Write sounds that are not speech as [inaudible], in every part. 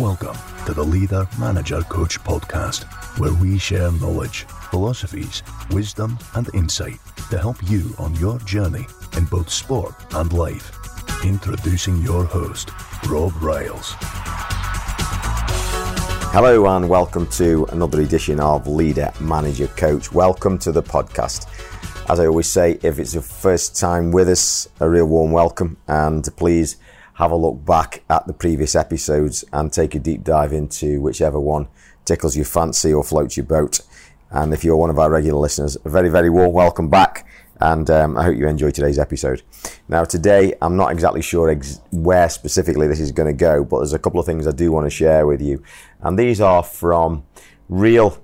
Welcome to the Leader Manager Coach podcast, where we share knowledge, philosophies, wisdom, and insight to help you on your journey in both sport and life. Introducing your host, Rob Riles. Hello, and welcome to another edition of Leader Manager Coach. Welcome to the podcast. As I always say, if it's your first time with us, a real warm welcome, and please have a look back at the previous episodes and take a deep dive into whichever one tickles your fancy or floats your boat. And if you're one of our regular listeners, a very, very warm welcome back. And um, I hope you enjoy today's episode. Now, today, I'm not exactly sure ex- where specifically this is going to go, but there's a couple of things I do want to share with you. And these are from real,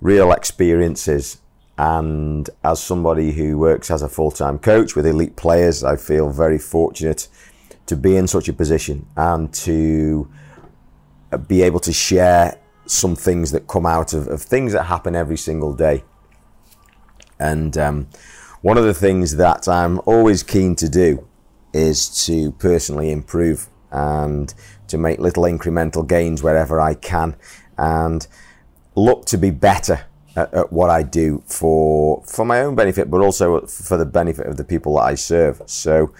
real experiences. And as somebody who works as a full time coach with elite players, I feel very fortunate to be in such a position and to be able to share some things that come out of, of things that happen every single day. And um, one of the things that I'm always keen to do is to personally improve and to make little incremental gains wherever I can and look to be better at, at, what I do for for my own benefit, but also for the benefit of the people that I serve. So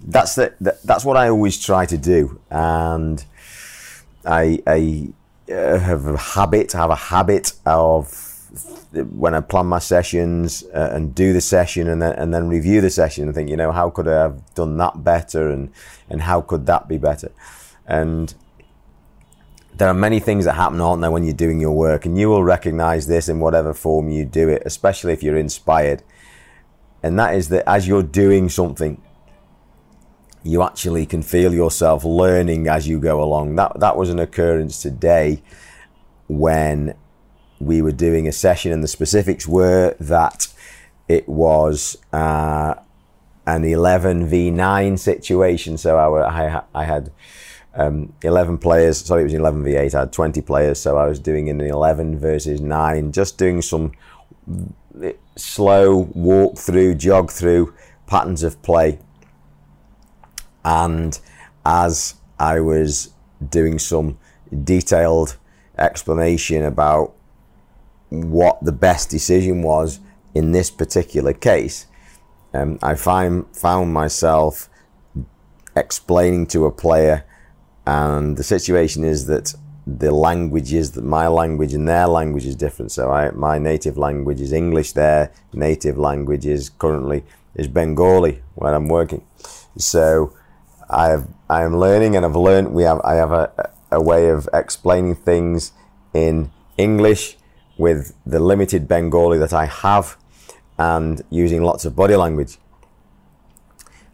that's the, that's what I always try to do, and I, I uh, have a habit, have a habit of when I plan my sessions uh, and do the session and then and then review the session and think, you know, how could I have done that better and and how could that be better? And there are many things that happen, aren't there, when you're doing your work, and you will recognize this in whatever form you do it, especially if you're inspired. And that is that as you're doing something, you actually can feel yourself learning as you go along. That that was an occurrence today when we were doing a session, and the specifics were that it was uh, an 11 v 9 situation. So I, I, I had um, 11 players. Sorry, it was 11 v 8. I had 20 players, so I was doing an 11 versus 9, just doing some slow walk through, jog through patterns of play and as I was doing some detailed explanation about what the best decision was in this particular case, um, I find, found myself explaining to a player, and the situation is that the language is that my language and their language is different. So I, my native language is English. Their native language is currently is Bengali where I'm working. So I've I am learning and I've learned we have I have a, a way of explaining things in English with the limited Bengali that I have and using lots of body language.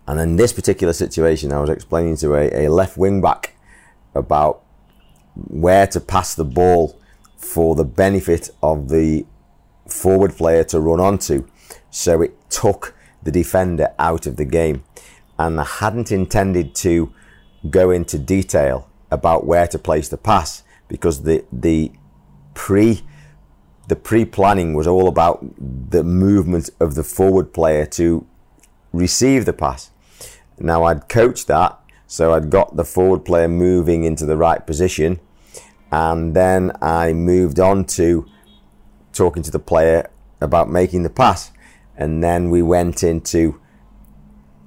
And in this particular situation, I was explaining to a, a left wing back about where to pass the ball for the benefit of the forward player to run onto. So it took the defender out of the game and I hadn't intended to go into detail about where to place the pass because the the pre the pre-planning was all about the movement of the forward player to receive the pass. Now I'd coached that, so I'd got the forward player moving into the right position, and then I moved on to talking to the player about making the pass, and then we went into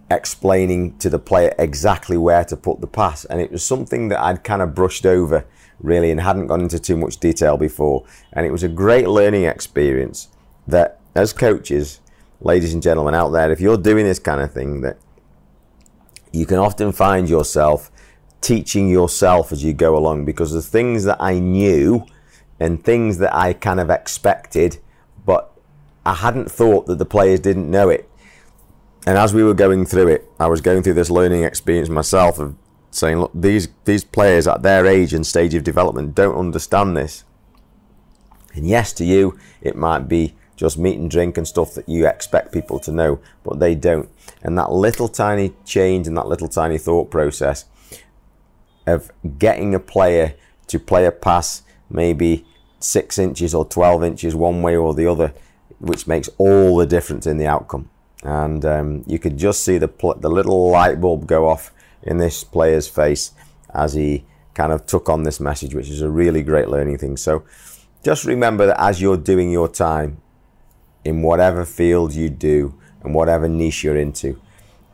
explaining to the player exactly where to put the pass. And it was something that I'd kind of brushed over really and hadn't gone into too much detail before. And it was a great learning experience that as coaches, ladies and gentlemen out there, if you're doing this kind of thing, that you can often find yourself teaching yourself as you go along because the things that I knew and things that I kind of expected, but I hadn't thought that the players didn't know it. And as we were going through it, I was going through this learning experience myself of saying, look, these these players at their age and stage of development don't understand this. And yes, to you, it might be just meat and drink and stuff that you expect people to know, but they don't. And that little tiny change and that little tiny thought process of getting a player to play a pass maybe six inches or 12 inches one way or the other, which makes all the difference in the outcome and um, you could just see the pl- the little light bulb go off in this player's face as he kind of took on this message, which is a really great learning thing. So just remember that as you're doing your time in whatever field you do and whatever niche you're into,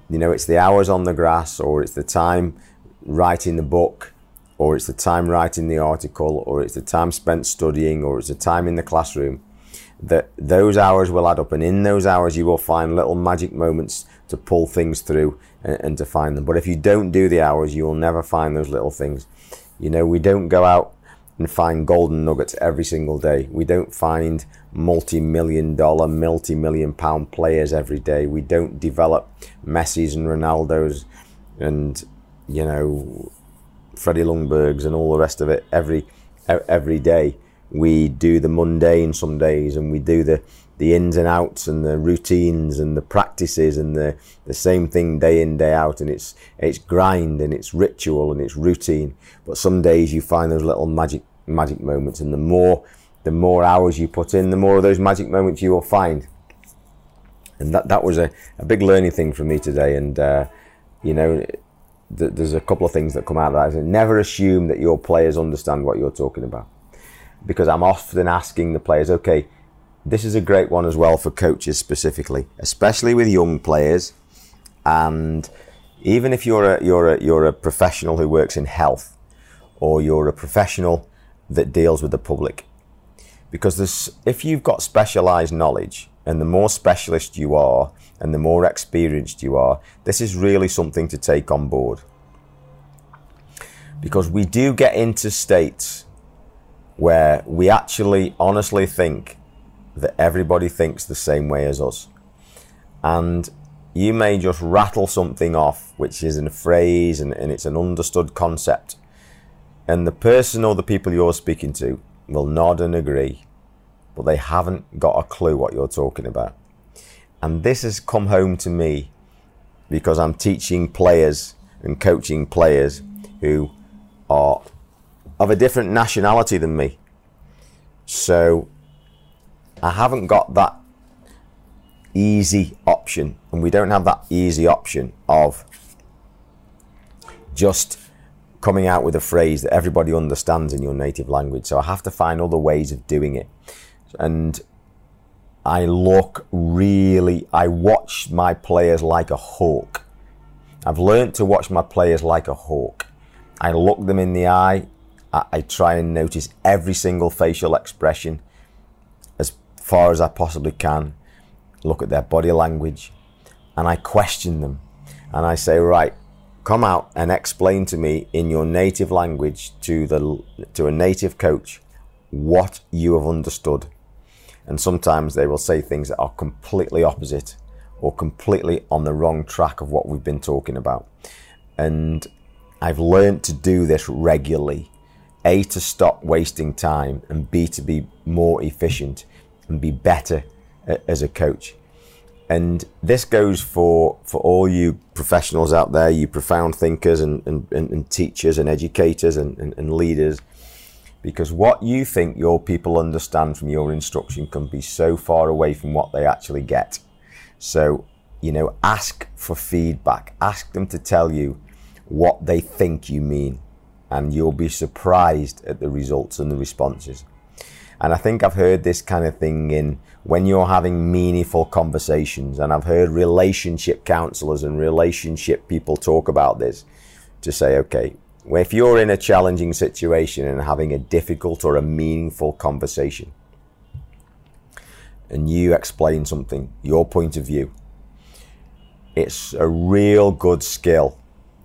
you know, it's the hours on the grass or it's the time writing the book or it's the time writing the article or it's the time spent studying or it's the time in the classroom that those hours will add up and in those hours you will find little magic moments to pull things through and, and, to find them. But if you don't do the hours you will never find those little things. You know we don't go out and find golden nuggets every single day. We don't find multi-million dollar multi-million pound players every day. We don't develop messi's and ronaldo's and you know freddie ljungbergs and all the rest of it every every day we do the mundane some days and we do the the ins and outs and the routines and the practices and the the same thing day in day out. And it's it's grind and it's ritual and it's routine. But some days you find those little magic magic moments and the more the more hours you put in the more of those magic moments you will find. And that that was a, a big learning thing for me today. And uh, you know th- there's a couple of things that come out of that. Never assume that your players understand what you're talking about because I'm often asking the players, okay, this is a great one as well for coaches specifically, especially with young players. And even if you're a, you're a, you're a professional who works in health or you're a professional that deals with the public, because this, if you've got specialized knowledge and the more specialist you are and the more experienced you are, this is really something to take on board. Because we do get into states where we actually honestly think that everybody thinks the same way as us. And you may just rattle something off, which is in a phrase and, and it's an understood concept. And the person or the people you're speaking to will nod and agree, but they haven't got a clue what you're talking about. And this has come home to me because I'm teaching players and coaching players who are of a different nationality than me. So I haven't got that easy option, and we don't have that easy option of just coming out with a phrase that everybody understands in your native language. So I have to find other ways of doing it. And I look really, I watch my players like a hawk. I've learned to watch my players like a hawk. I look them in the eye I, I try and notice every single facial expression as far as I possibly can, look at their body language, and I question them. And I say, right, come out and explain to me in your native language to the to a native coach what you have understood. And sometimes they will say things that are completely opposite or completely on the wrong track of what we've been talking about. And I've learned to do this regularly a, to stop wasting time, and B, to be more efficient and be better uh, as a coach. And this goes for, for all you professionals out there, you profound thinkers and, and, and teachers and educators and, and, and leaders, because what you think your people understand from your instruction can be so far away from what they actually get. So, you know, ask for feedback, ask them to tell you what they think you mean and you'll be surprised at the results and the responses. And I think I've heard this kind of thing in when you're having meaningful conversations, and I've heard relationship counselors and relationship people talk about this to say, okay, if you're in a challenging situation and having a difficult or a meaningful conversation, and you explain something, your point of view, it's a real good skill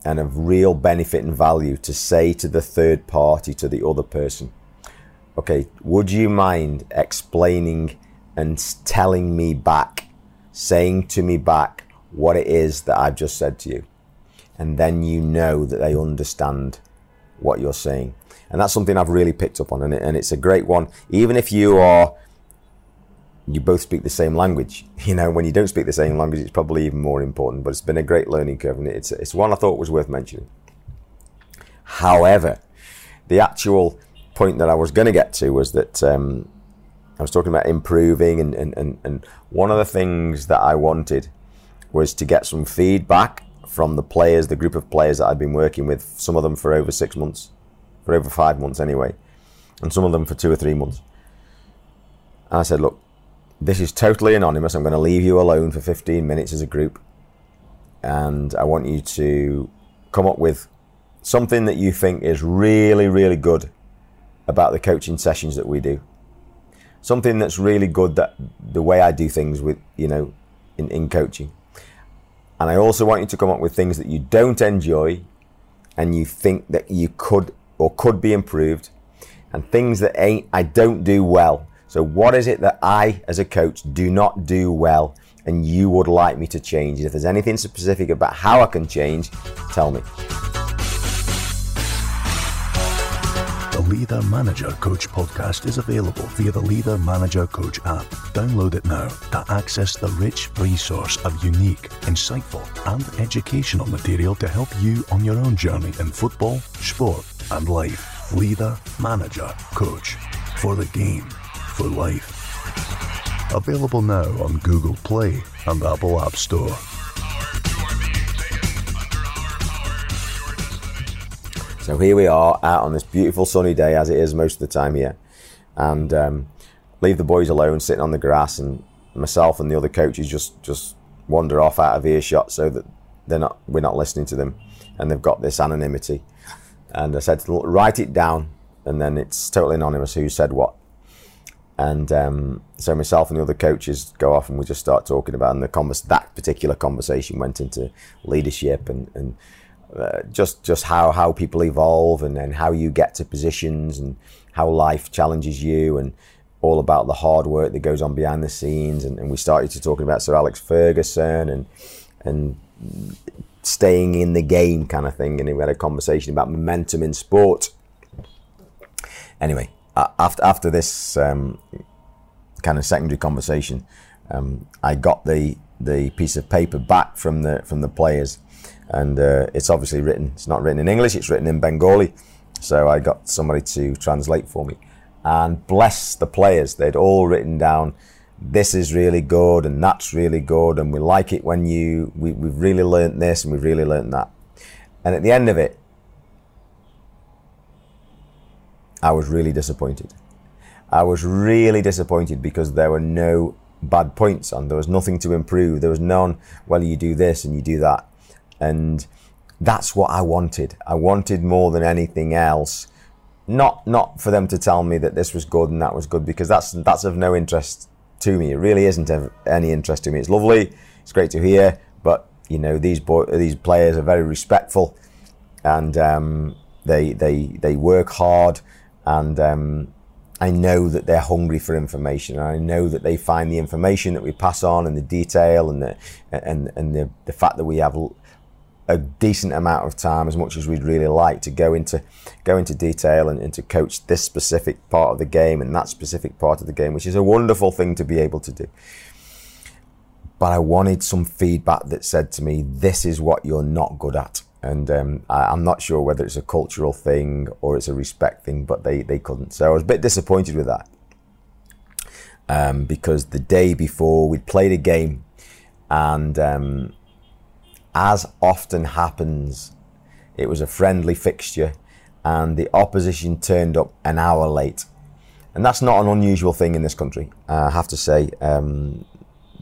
and of real benefit and value to say to the third party, to the other person, okay, would you mind explaining and telling me back, saying to me back what it is that I've just said to you? And then you know that they understand what you're saying. And that's something I've really picked up on, and, and it's a great one. Even if you are you both speak the same language. [laughs] You know, when you don't speak the same language, it's probably even more important. But it's been a great learning curve, and it's it's one I thought was worth mentioning. However, the actual point that I was going to get to was that um, I was talking about improving, and, and, and, and one of the things that I wanted was to get some feedback from the players, the group of players that I've been working with, some of them for over six months, for over five months anyway, and some of them for two or three months. And I said, look, this is totally anonymous. I'm going to leave you alone for 15 minutes as a group, and I want you to come up with something that you think is really, really good about the coaching sessions that we do. Something that's really good that the way I do things with, you know, in, in coaching. And I also want you to come up with things that you don't enjoy and you think that you could or could be improved and things that ain't I don't do well. So what is it that I as a coach do not do well and you would like me to change? If there's anything specific about how I can change, tell me. The Leader Manager Coach podcast is available via the Leader Manager Coach app. Download it now to access the rich resource of unique, insightful, and educational material to help you on your own journey in football, sport, and life. Leader Manager Coach for the game, for life. Available now on Google Play and Apple App Store. So here we are out on this beautiful sunny day, as it is most of the time here, and um, leave the boys alone sitting on the grass, and myself and the other coaches just just wander off out of earshot so that they're not we're not listening to them, and they've got this anonymity. And I said, write it down, and then it's totally anonymous who said what. And um, so myself and the other coaches go off, and we just start talking about, and the convers- that particular conversation went into leadership and and uh, just just how how people evolve and then how you get to positions and how life challenges you and all about the hard work that goes on behind the scenes. And, and we started to talking about Sir Alex Ferguson and and staying in the game kind of thing. And we had a conversation about momentum in sport. Anyway after after this um, kind of secondary conversation um, I got the the piece of paper back from the from the players and uh, it's obviously written. It's not written in English. It's written in Bengali. So I got somebody to translate for me, and bless the players. They'd all written down, "This is really good," and "That's really good," and we like it when you. We, we've really learnt this, and we've really learnt that. And at the end of it, I was really disappointed. I was really disappointed because there were no bad points on. There was nothing to improve. There was none. Well, you do this and you do that and that's what I wanted. I wanted more than anything else. Not not for them to tell me that this was good and that was good because that's that's of no interest to me. It really isn't of any interest to me. It's lovely. It's great to hear, but you know these boy, these players are very respectful, and um, they they they work hard, and um, I know that they're hungry for information, and I know that they find the information that we pass on and the detail and the and and the the fact that we have a decent amount of time, as much as we'd really like, to go into go into detail and, and, to coach this specific part of the game and that specific part of the game, which is a wonderful thing to be able to do. But I wanted some feedback that said to me, "This is what you're not good at." And um, I, am not sure whether it's a cultural thing or it's a respect thing, but they, they couldn't. So I was a bit disappointed with that. Um, because the day before we'd played a game and um, as often happens, it was a friendly fixture and the opposition turned up an hour late. And that's not an unusual thing in this country, I have to say. Um,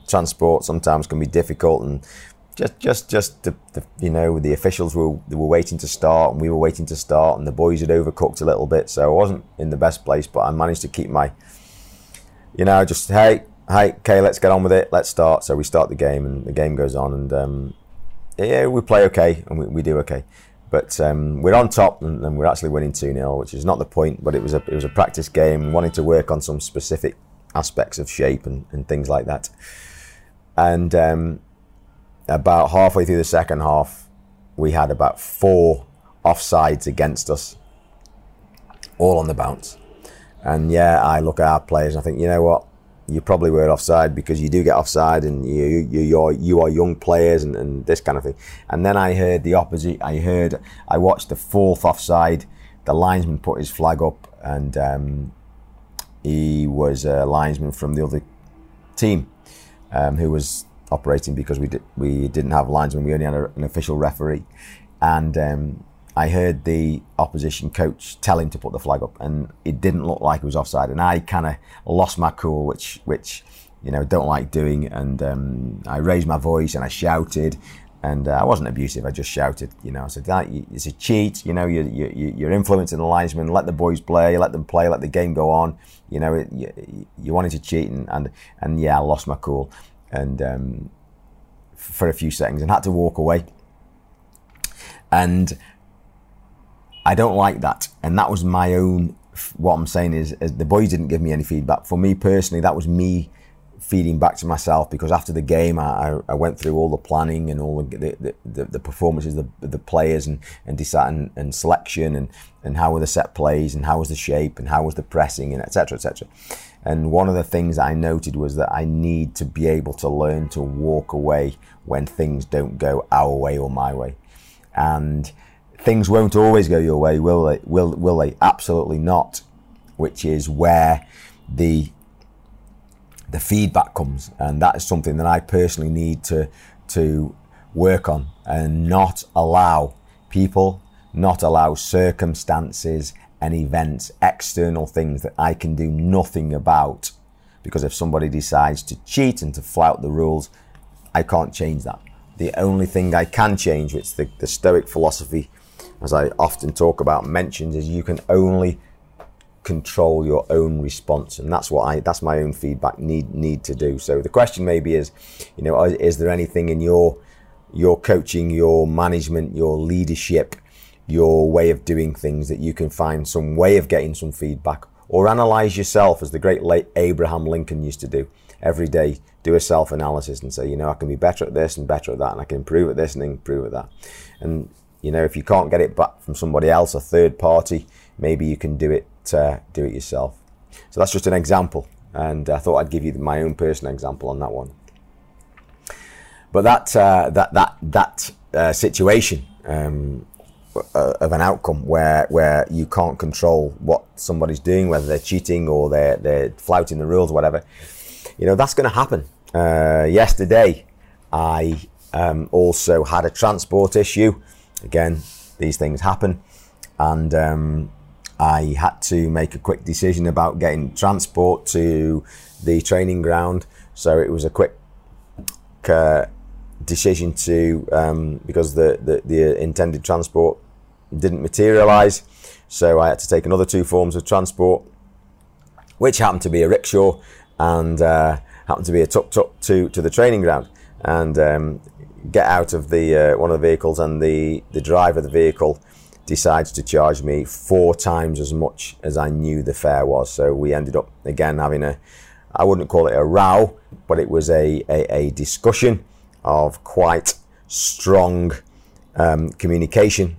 transport sometimes can be difficult and just just just the, the, you know the officials were were waiting to start and we were waiting to start and the boys had overcooked a little bit so I wasn't in the best place but I managed to keep my you know just hey hey okay let's get on with it let's start so we start the game and the game goes on and um, yeah, we play okay and we, we do okay. But um, we're on top and, and, we're actually winning 2 0, which is not the point, but it was a, it was a practice game, wanting to work on some specific aspects of shape and, and things like that. And um, about halfway through the second half, we had about four offsides against us, all on the bounce. And yeah, I look at our players and I think, you know what? you probably were offside because you do get offside and you you you're, you are young players and, and this kind of thing. And then I heard the opposite. I heard I watched the fourth offside. The linesman put his flag up and um, he was a linesman from the other team um, who was operating because we did, we didn't have linesman. We only had a, an official referee. And um, I heard the opposition coach tell him to put the flag up, and it didn't look like it was offside. And I kind of lost my cool, which which you know don't like doing, and um, I raised my voice and I shouted. And uh, I wasn't abusive. I just shouted, you know. I said, that, "It's a cheat, you know. You're, you're influencing the linesman. Let the boys play. Let them play. Let the game go on. You know, it, you, you wanted to cheat, and, and and yeah, I lost my cool, and um, for a few seconds, and had to walk away. And I don't like that. And that was my own, what I'm saying is, is, the boys didn't give me any feedback. For me personally, that was me feeding back to myself because after the game, I, I went through all the planning and all the, the, the, the performances, the, the players and, and, decide, and, and selection and, and how were the set plays and how was the shape and how was the pressing and etc. etc. And one of the things I noted was that I need to be able to learn to walk away when things don't go our way or my way. And things won't always go your way, will they? Will will they? Absolutely not. Which is where the the feedback comes, and that is something that I personally need to to work on and not allow people, not allow circumstances and events, external things that I can do nothing about. Because if somebody decides to cheat and to flout the rules, I can't change that. The only thing I can change, which the, the Stoic philosophy as I often talk about, mentions is you can only control your own response, and that's what I that's my own feedback need need to do. So the question maybe is, you know, is there anything in your your coaching, your management, your leadership, your way of doing things that you can find some way of getting some feedback or analyze yourself as the great late Abraham Lincoln used to do every day do a self analysis and say you know I can be better at this and better at that and I can improve at this and improve at that and you know, if you can't get it back from somebody else, a third party, maybe you can do it uh, do it yourself. So that's just an example, and I thought I'd give you my own personal example on that one. But that uh, that that that uh, situation um, uh, of an outcome where where you can't control what somebody's doing, whether they're cheating or they're they're flouting the rules, whatever, you know, that's going to happen. Uh, yesterday, I um, also had a transport issue again, these things happen. And um, I had to make a quick decision about getting transport to the training ground. So it was a quick uh, decision to, um, because the, the, the intended transport didn't materialise. So I had to take another two forms of transport, which happened to be a rickshaw and uh, happened to be a tuk tuk to, to the training ground. And um, get out of the uh, one of the vehicles, and the the driver of the vehicle decides to charge me four times as much as I knew the fare was. So we ended up again having a, I wouldn't call it a row, but it was a a, a discussion of quite strong um, communication.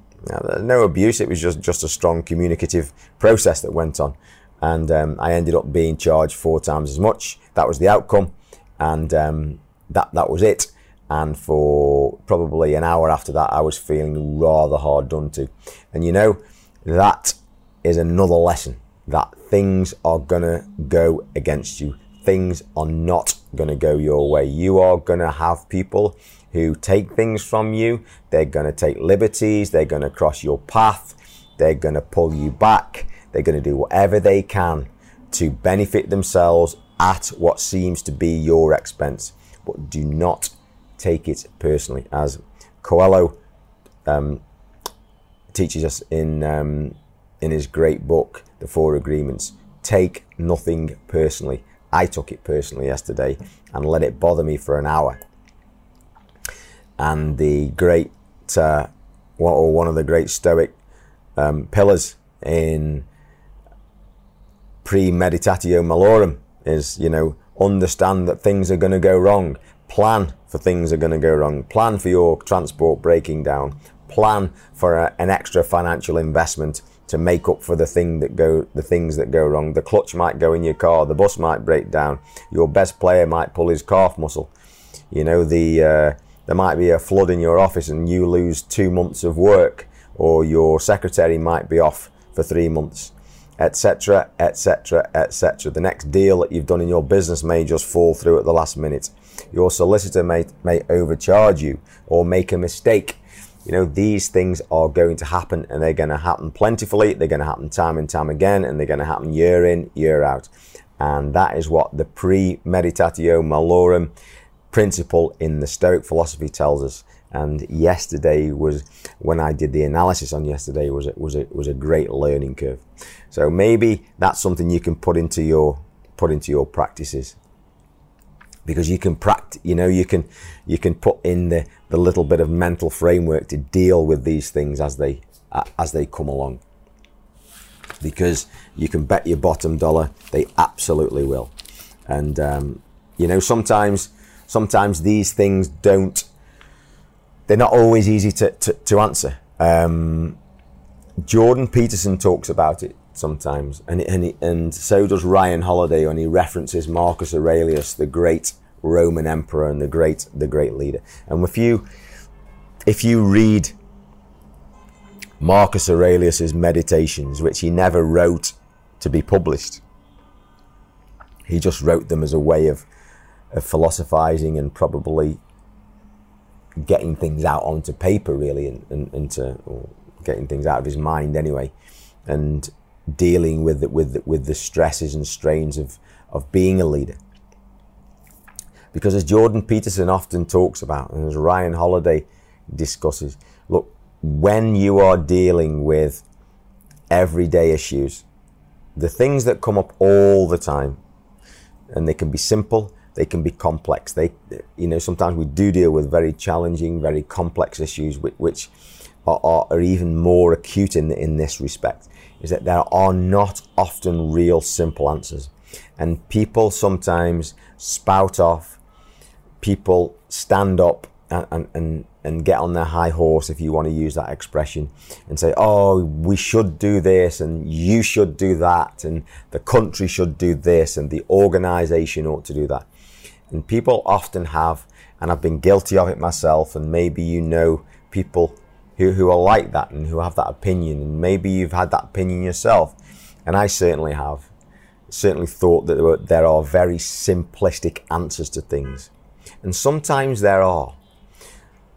No abuse; it was just just a strong communicative process that went on, and um, I ended up being charged four times as much. That was the outcome, and um, that that was it and for probably an hour after that, I was feeling rather hard done to. And you know, that is another lesson that things are gonna go against you. Things are not gonna go your way. You are gonna have people who take things from you. They're gonna take liberties. They're gonna cross your path. They're gonna pull you back. They're gonna do whatever they can to benefit themselves at what seems to be your expense. But do not take it personally. As Coelho um, teaches us in um, in his great book, The Four Agreements, take nothing personally. I took it personally yesterday and let it bother me for an hour. And the great, uh, or one of the great Stoic um, pillars in premeditatio malorum is, you know, understand that things are going to go wrong. Plan for things are going to go wrong, plan for your transport breaking down, plan for a, an extra financial investment to make up for the thing that go the things that go wrong. The clutch might go in your car, the bus might break down, your best player might pull his calf muscle. You know the uh, there might be a flood in your office and you lose two months of work, or your secretary might be off for three months etc., etc., etc. The next deal that you've done in your business may just fall through at the last minute. Your solicitor may, may overcharge you or make a mistake. you know, these things are going to happen and they're going to happen plentifully. They're going to happen time and time again and they're going to happen year in, year out. And that is what the pre premeditatio malorum principle in the Stoic philosophy tells us. And yesterday was when I did the analysis on yesterday was a, was a, was a great learning curve. So maybe that's something you can put into your put into your practices because you can practice you know you can you can put in the, the little bit of mental framework to deal with these things as they uh, as they come along because you can bet your bottom dollar they absolutely will and um, you know sometimes sometimes these things don't they're not always easy to, to, to answer um, jordan peterson talks about it sometimes, and and and so does Ryan Holiday when he references Marcus Aurelius, the great Roman emperor and the great the great leader. And if you if you read Marcus Aurelius's meditations, which he never wrote to be published, he just wrote them as a way of of philosophizing and probably getting things out onto paper, really, and, and, and to getting things out of his mind anyway. And dealing with the, with the, with the stresses and strains of of being a leader. Because as Jordan Peterson often talks about, and as Ryan Holiday discusses, look, when you are dealing with everyday issues, the things that come up all the time, and they can be simple, they can be complex. They, you know, sometimes we do deal with very challenging, very complex issues, which, which are, are, even more acute in in this respect is that there are not often real simple answers. And people sometimes spout off, people stand up and, and, and get on their high horse, if you want to use that expression, and say, oh, we should do this, and you should do that, and the country should do this, and the organization ought to do that. And people often have, and I've been guilty of it myself, and maybe you know people who, who are like that and who have that opinion. And maybe you've had that opinion yourself. And I certainly have. Certainly thought that there, were, there are very simplistic answers to things. And sometimes there are.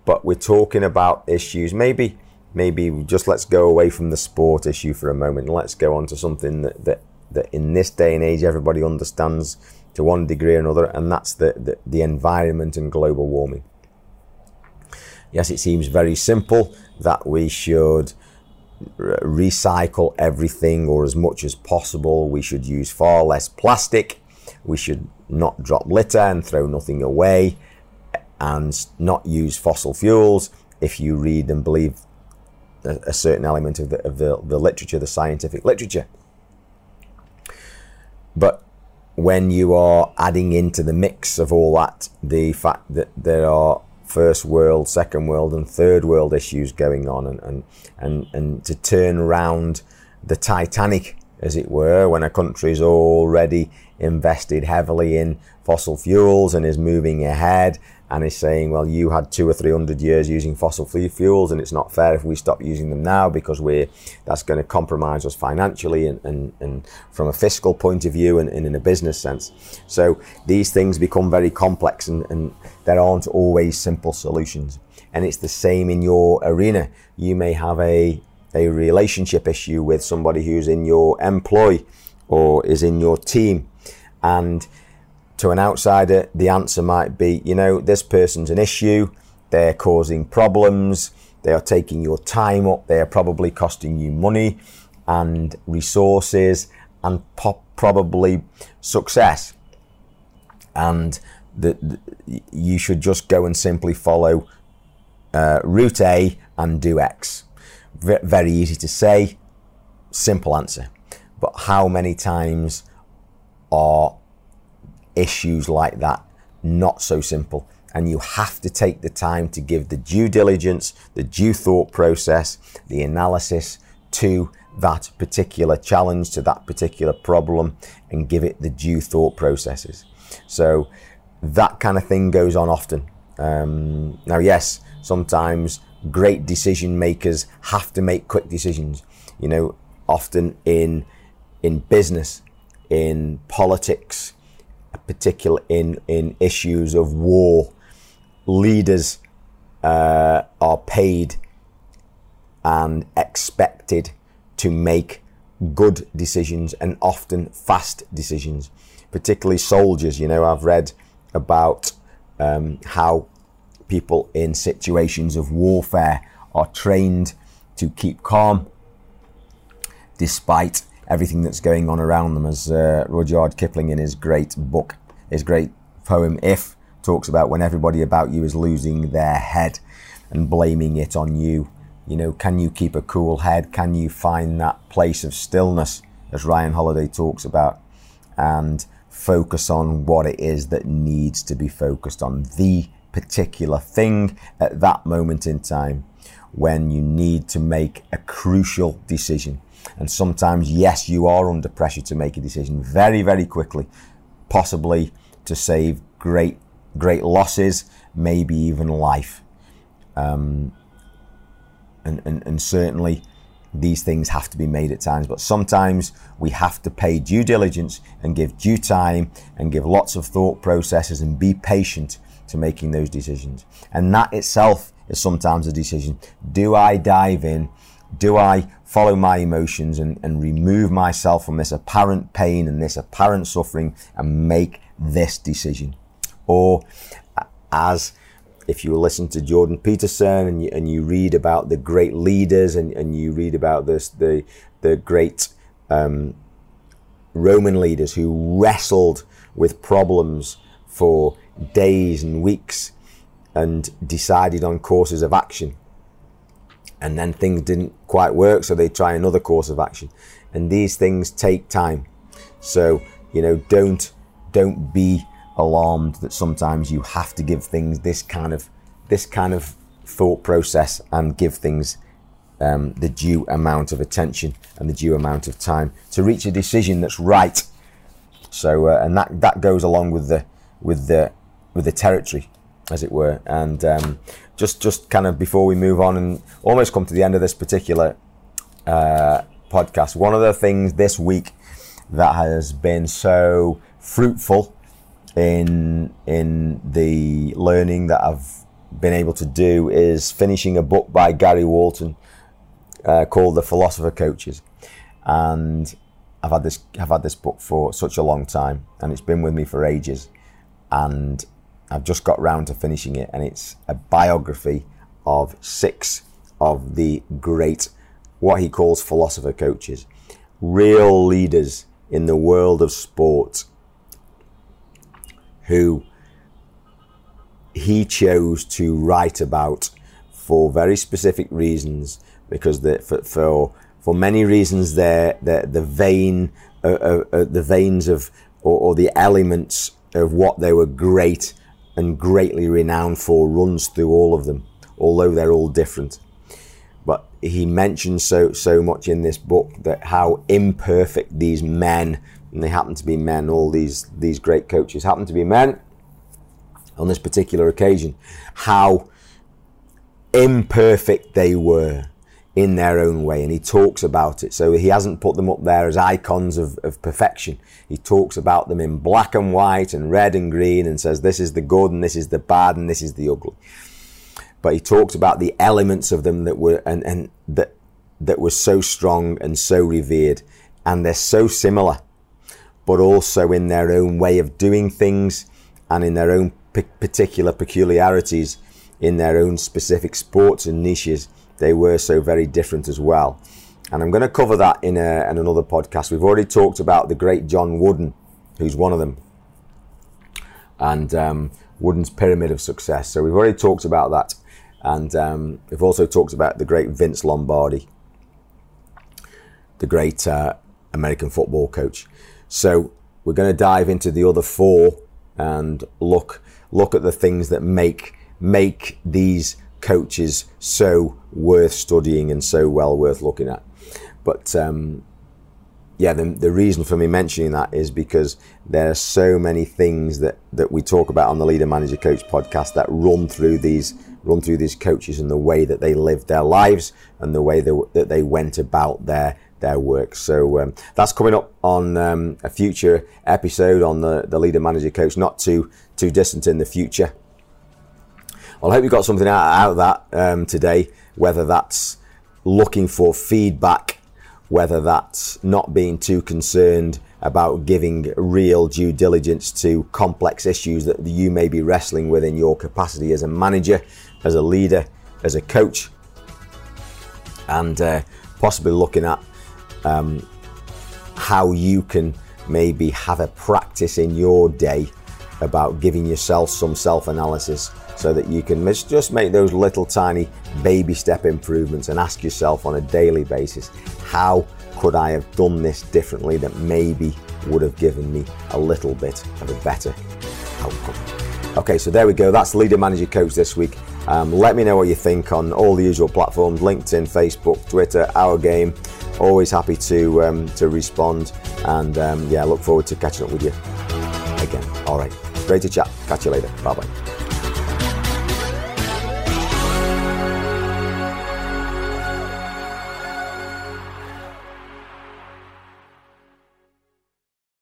But we're talking about issues. Maybe, maybe just let's go away from the sport issue for a moment and let's go on to something that, that, that in this day and age everybody understands to one degree or another, and that's the, the, the environment and global warming. Yes, it seems very simple that we should recycle everything or as much as possible. We should use far less plastic. We should not drop litter and throw nothing away and not use fossil fuels. If you read and believe a, a certain element of, the, of the, the literature, the scientific literature. But when you are adding into the mix of all that the fact that there are first world, second world, and third world issues going on, and and and, and to turn around the Titanic, as it were, when a country's already invested heavily in fossil fuels and is moving ahead and is saying, well, you had two or three hundred years using fossil fuels, and it's not fair if we stop using them now because we're that's going to compromise us financially and, and, and from a fiscal point of view and, and in a business sense. So these things become very complex, and, and there aren't always simple solutions. And it's the same in your arena. You may have a a relationship issue with somebody who's in your employ or is in your team, and to an outsider, the answer might be, you know, this person's an issue, they're causing problems, they are taking your time up, they are probably costing you money and resources and po- probably success. And the, you should just go and simply follow uh, route A and do X. Very easy to say, simple answer. But how many times are issues like that not so simple. And you have to take the time to give the due diligence, the due thought process, the analysis to that particular challenge, to that particular problem, and give it the due thought processes. So that kind of thing goes on often. Um, now, yes, sometimes great decision makers have to make quick decisions. You know, often in in business, in politics, particular in, in issues of war, leaders uh, are paid and expected to make good decisions and often fast decisions, particularly soldiers. You know, I've read about um, how people in situations of warfare are trained to keep calm despite everything that's going on around them. As uh, Rudyard Kipling in his great book, his great poem If, talks about when everybody about you is losing their head and blaming it on you. You know, can you keep a cool head? Can you find that place of stillness, as Ryan Holiday talks about, and focus on what it is that needs to be focused on? The particular thing at that moment in time when you need to make a crucial decision. And sometimes, yes, you are under pressure to make a decision very, very quickly, possibly to save great, great losses, maybe even life. Um, and, and, and certainly, these things have to be made at times, but sometimes we have to pay due diligence and give due time and give lots of thought processes and be patient to making those decisions. And that itself is sometimes a decision. Do I dive in? Do I follow my emotions and, and remove myself from this apparent pain and this apparent suffering and make this decision? Or as if you listen to Jordan Peterson and you, and you read about the great leaders and, and you read about this, the, the great um, Roman leaders who wrestled with problems for days and weeks and decided on courses of action. And then things didn't quite work, so they try another course of action. And these things take time. So, you know, don't don't be alarmed that sometimes you have to give things this kind of this kind of thought process and give things um, the due amount of attention and the due amount of time to reach a decision that's right. So, uh, and that that goes along with the with the with the territory, as it were. And um, just just kind of before we move on and almost come to the end of this particular uh, podcast, one of the things this week that has been so fruitful in in the learning that I've been able to do is finishing a book by Gary Walton uh, called The Philosopher Coaches, and I've had this I've had this book for such a long time, and it's been with me for ages, and I've just got round to finishing it, and it's a biography of six of the great, what he calls philosopher coaches, real leaders in the world of sport who he chose to write about for very specific reasons because the, for, for, for many reasons the, the vein uh, uh, uh, the veins of or, or the elements of what they were great and greatly renowned for runs through all of them, although they're all different. But he mentions so so much in this book that how imperfect these men, and they happen to be men, all these these great coaches happen to be men on this particular occasion, how imperfect they were in their own way. And he talks about it. So he hasn't put them up there as icons of, of perfection. He talks about them in black and white and red and green and says this is the good and this is the bad and this is the ugly. But he talks about the elements of them that were and, and that that were so strong and so revered. And they're so similar, but also in their own way of doing things and in their own particular peculiarities in their own specific sports and niches they were so very different as well. And I'm going to cover that in, a, in another podcast. We've already talked about the great John Wooden, who's one of them, and um, Wooden's Pyramid of Success. So we've already talked about that. And um, we've also talked about the great Vince Lombardi, the great uh, American football coach. So we're going to dive into the other four and look look at the things that make make these coaches so worth studying and so well worth looking at. But um, yeah, the, the reason for me mentioning that is because there are so many things that, that we talk about on the Leader Manager Coach podcast that run through these run through these coaches and the way that they lived their lives and the way they, that they went about their their work. So um, that's coming up on um, a future episode on the, the Leader Manager Coach, not too too distant in the future. Well, I hope you got something out, out of that um, today, whether that's looking for feedback, whether that's not being too concerned about giving real due diligence to complex issues that you may be wrestling with in your capacity as a manager, as a leader, as a coach, and uh, possibly looking at um, how you can maybe have a practice in your day about giving yourself some self analysis so that you can just make those little tiny baby step improvements and ask yourself on a daily basis how could I have done this differently that maybe would have given me a little bit of a better outcome. Okay, so there we go. That's Leader Manager Coach this week. Um, let me know what you think on all the usual platforms LinkedIn, Facebook, Twitter, Our Game. Always happy to, um, to respond. And um, yeah, look forward to catching up with you again. All right, great to chat. Catch you later. Bye bye.